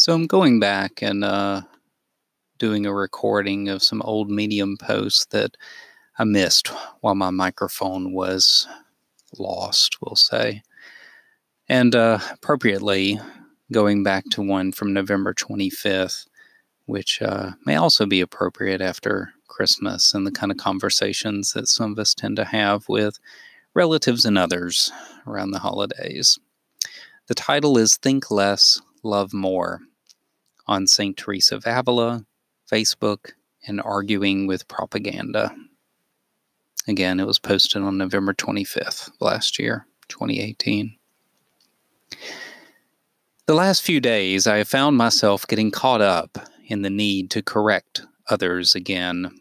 So I'm going back and uh, doing a recording of some old Medium posts that I missed while my microphone was lost, we'll say. And uh, appropriately, going back to one from November 25th, which uh, may also be appropriate after Christmas and the kind of conversations that some of us tend to have with relatives and others around the holidays. The title is Think Less, Love More on St. Teresa of Avila, Facebook, and Arguing with Propaganda. Again, it was posted on November 25th last year, 2018. The last few days, I have found myself getting caught up in the need to correct others again.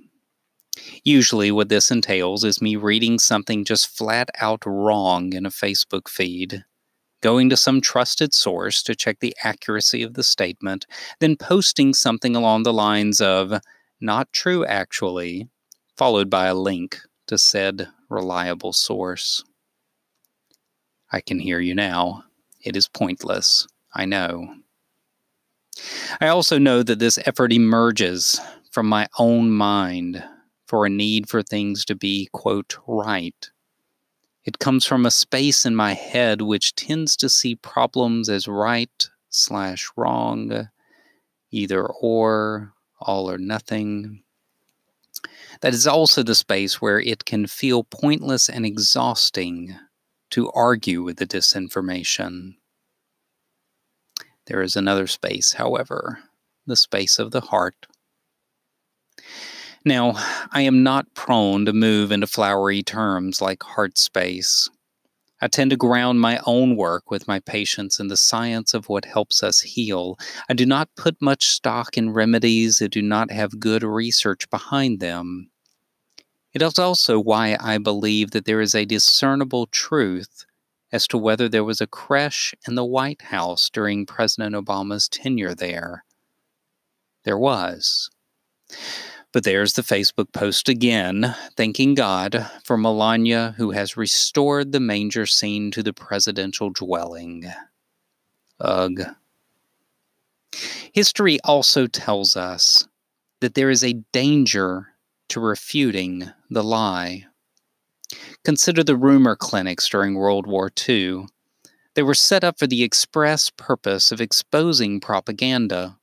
Usually, what this entails is me reading something just flat out wrong in a Facebook feed going to some trusted source to check the accuracy of the statement, then posting something along the lines of, not true actually, followed by a link to said reliable source. I can hear you now. It is pointless, I know. I also know that this effort emerges from my own mind for a need for things to be, quote, right it comes from a space in my head which tends to see problems as right slash wrong, either or, all or nothing. That is also the space where it can feel pointless and exhausting to argue with the disinformation. There is another space, however, the space of the heart now, I am not prone to move into flowery terms like heart space. I tend to ground my own work with my patients in the science of what helps us heal. I do not put much stock in remedies that do not have good research behind them. It is also why I believe that there is a discernible truth as to whether there was a creche in the White House during President Obama's tenure there. There was. But there's the Facebook post again, thanking God for Melania, who has restored the manger scene to the presidential dwelling. Ugh. History also tells us that there is a danger to refuting the lie. Consider the rumor clinics during World War II. They were set up for the express purpose of exposing propaganda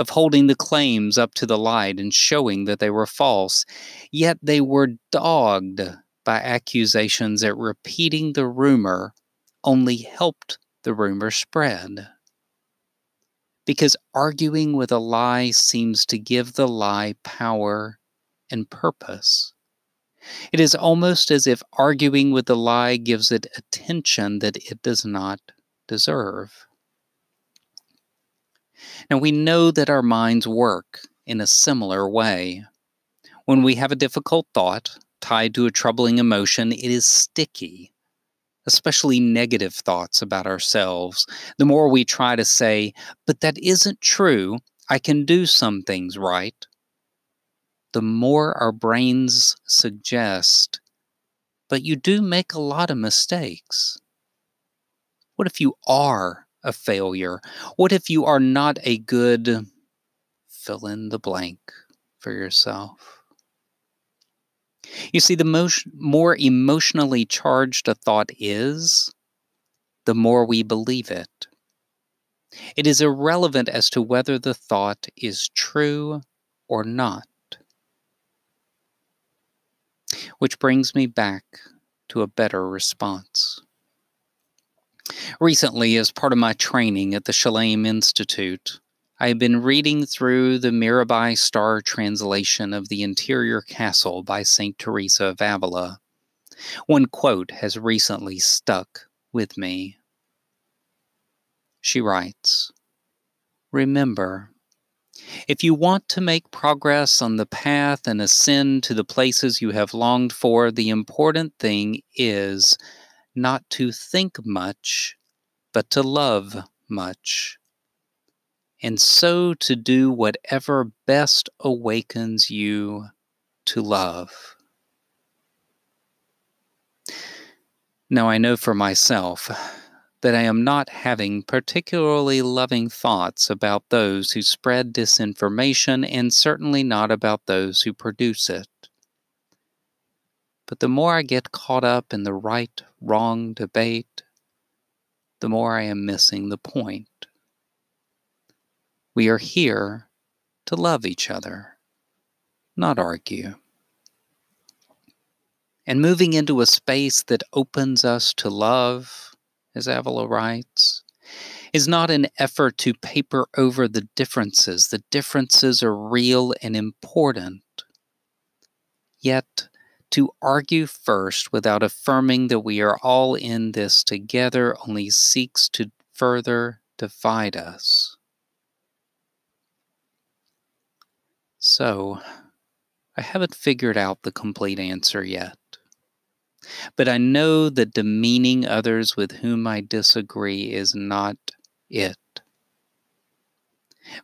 of holding the claims up to the light and showing that they were false, yet they were dogged by accusations that repeating the rumor only helped the rumor spread. Because arguing with a lie seems to give the lie power and purpose. It is almost as if arguing with the lie gives it attention that it does not deserve. Now, we know that our minds work in a similar way. When we have a difficult thought tied to a troubling emotion, it is sticky, especially negative thoughts about ourselves. The more we try to say, but that isn't true, I can do some things right, the more our brains suggest, but you do make a lot of mistakes. What if you are a failure? What if you are not a good fill in the blank for yourself? You see, the most, more emotionally charged a thought is, the more we believe it. It is irrelevant as to whether the thought is true or not. Which brings me back to a better response. Recently, as part of my training at the Shalem Institute, I have been reading through the Mirabai Starr translation of The Interior Castle by St. Teresa of Avila. One quote has recently stuck with me. She writes Remember, if you want to make progress on the path and ascend to the places you have longed for, the important thing is not to think much, but to love much, and so to do whatever best awakens you to love. Now, I know for myself that I am not having particularly loving thoughts about those who spread disinformation and certainly not about those who produce it. But the more I get caught up in the right wrong debate, the more I am missing the point. We are here to love each other, not argue. And moving into a space that opens us to love, as Avila writes, is not an effort to paper over the differences. The differences are real and important. Yet, to argue first without affirming that we are all in this together only seeks to further divide us. So, I haven't figured out the complete answer yet. But I know that demeaning others with whom I disagree is not it.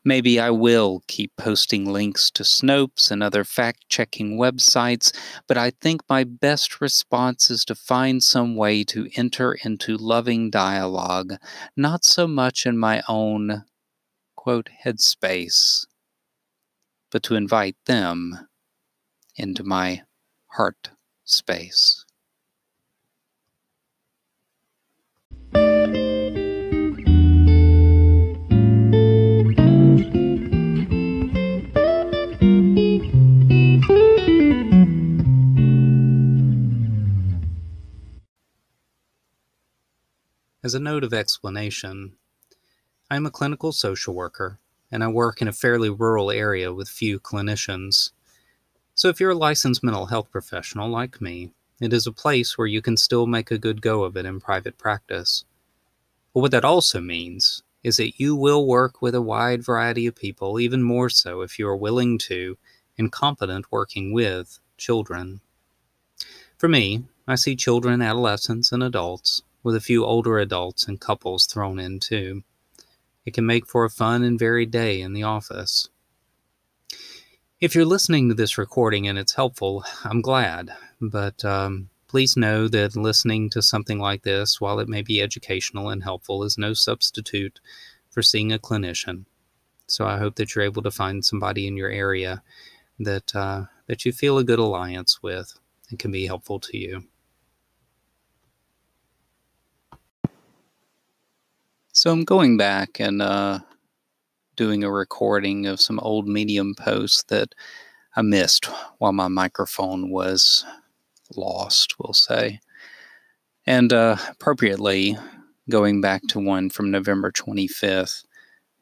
Maybe I will keep posting links to Snopes and other fact checking websites, but I think my best response is to find some way to enter into loving dialogue, not so much in my own, quote, headspace, but to invite them into my heart space. As a note of explanation, I am a clinical social worker and I work in a fairly rural area with few clinicians. So if you're a licensed mental health professional like me, it is a place where you can still make a good go of it in private practice. But what that also means is that you will work with a wide variety of people, even more so if you are willing to and competent working with children. For me, I see children, adolescents, and adults, with a few older adults and couples thrown in too. It can make for a fun and varied day in the office. If you're listening to this recording and it's helpful, I'm glad, but um, please know that listening to something like this, while it may be educational and helpful, is no substitute for seeing a clinician. So I hope that you're able to find somebody in your area that uh, that you feel a good alliance with and can be helpful to you. So I'm going back and uh, doing a recording of some old Medium posts that I missed while my microphone was lost, we'll say. And uh, appropriately, going back to one from November 25th,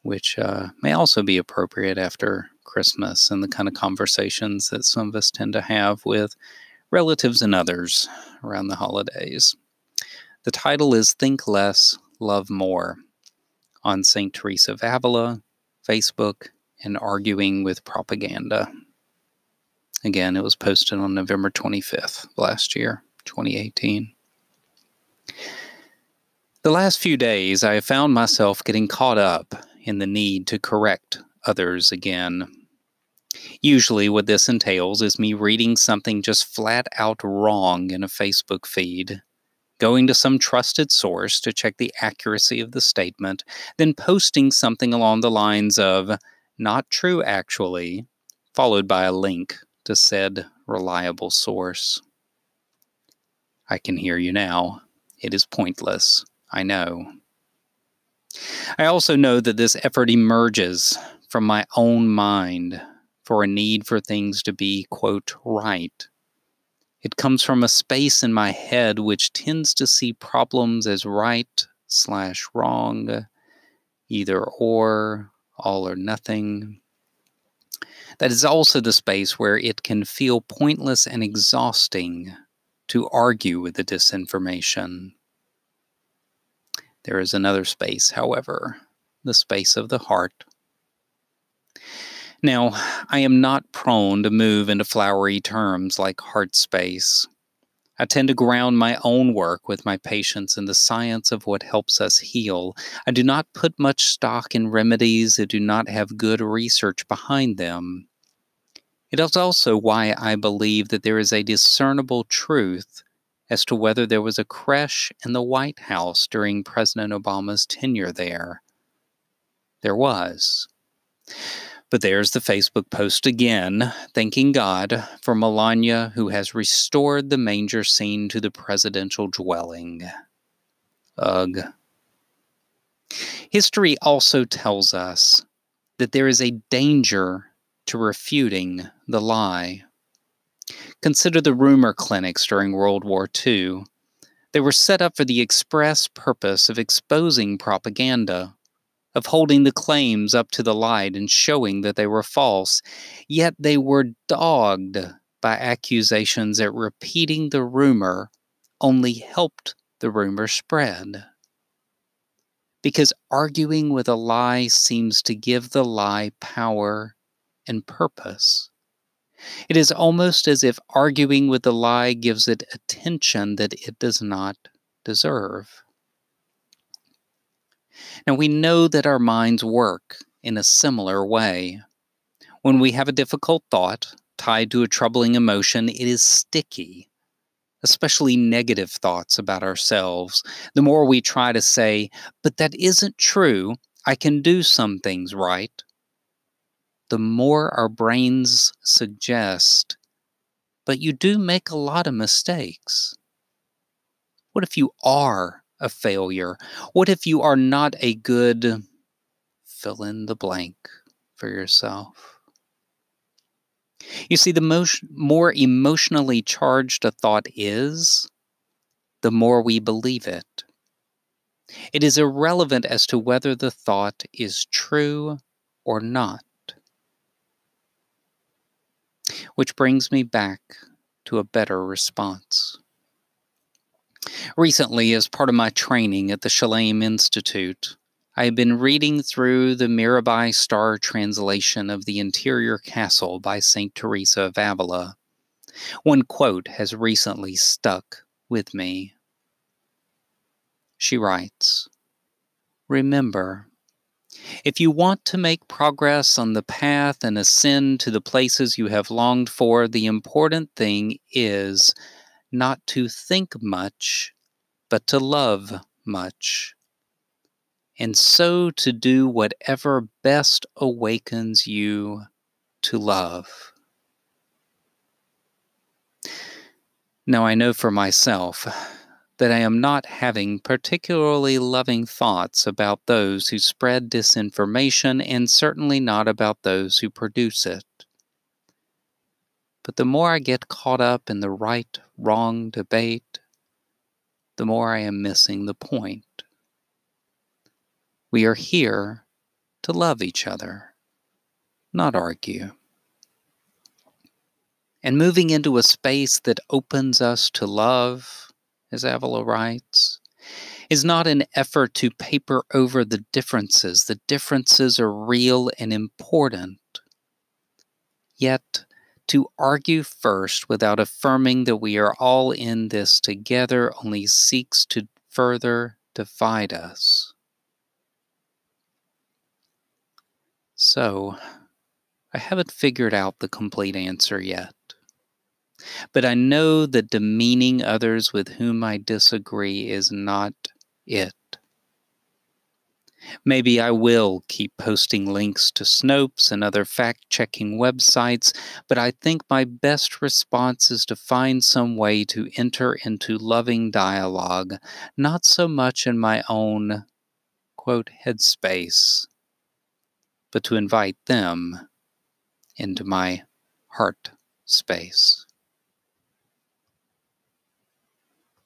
which uh, may also be appropriate after Christmas and the kind of conversations that some of us tend to have with relatives and others around the holidays. The title is Think Less, Love More on St. Teresa of Avila, Facebook, and arguing with propaganda. Again, it was posted on November 25th last year, 2018. The last few days, I have found myself getting caught up in the need to correct others again. Usually, what this entails is me reading something just flat out wrong in a Facebook feed, going to some trusted source to check the accuracy of the statement, then posting something along the lines of, not true actually, followed by a link to said reliable source. I can hear you now. It is pointless, I know. I also know that this effort emerges from my own mind for a need for things to be, quote, right it comes from a space in my head which tends to see problems as right slash wrong, either or, all or nothing. That is also the space where it can feel pointless and exhausting to argue with the disinformation. There is another space, however, the space of the heart now, I am not prone to move into flowery terms like heart space. I tend to ground my own work with my patients in the science of what helps us heal. I do not put much stock in remedies that do not have good research behind them. It is also why I believe that there is a discernible truth as to whether there was a creche in the White House during President Obama's tenure there. There was. But there's the Facebook post again, thanking God for Melania, who has restored the manger scene to the presidential dwelling. Ugh. History also tells us that there is a danger to refuting the lie. Consider the rumor clinics during World War II. They were set up for the express purpose of exposing propaganda, of holding the claims up to the light and showing that they were false. Yet they were dogged by accusations that repeating the rumor only helped the rumor spread. Because arguing with a lie seems to give the lie power and purpose. It is almost as if arguing with the lie gives it attention that it does not deserve. Now, we know that our minds work in a similar way. When we have a difficult thought tied to a troubling emotion, it is sticky, especially negative thoughts about ourselves. The more we try to say, but that isn't true, I can do some things right, the more our brains suggest, but you do make a lot of mistakes. What if you are a failure? What if you are not a good fill in the blank for yourself? You see, the most, more emotionally charged a thought is, the more we believe it. It is irrelevant as to whether the thought is true or not. Which brings me back to a better response. Recently, as part of my training at the Shalem Institute, I have been reading through the Mirabai Starr translation of The Interior Castle by St. Teresa of Avila. One quote has recently stuck with me. She writes Remember, if you want to make progress on the path and ascend to the places you have longed for, the important thing is not to think much, but to love much. And so to do whatever best awakens you to love. Now, I know for myself that I am not having particularly loving thoughts about those who spread disinformation and certainly not about those who produce it. But the more I get caught up in the right wrong debate, the more I am missing the point. We are here to love each other, not argue. And moving into a space that opens us to love as Avila writes, is not an effort to paper over the differences. The differences are real and important. Yet, to argue first without affirming that we are all in this together only seeks to further divide us. So, I haven't figured out the complete answer yet. But I know that demeaning others with whom I disagree is not it. Maybe I will keep posting links to Snopes and other fact checking websites, but I think my best response is to find some way to enter into loving dialogue, not so much in my own, quote, headspace, but to invite them into my heart space.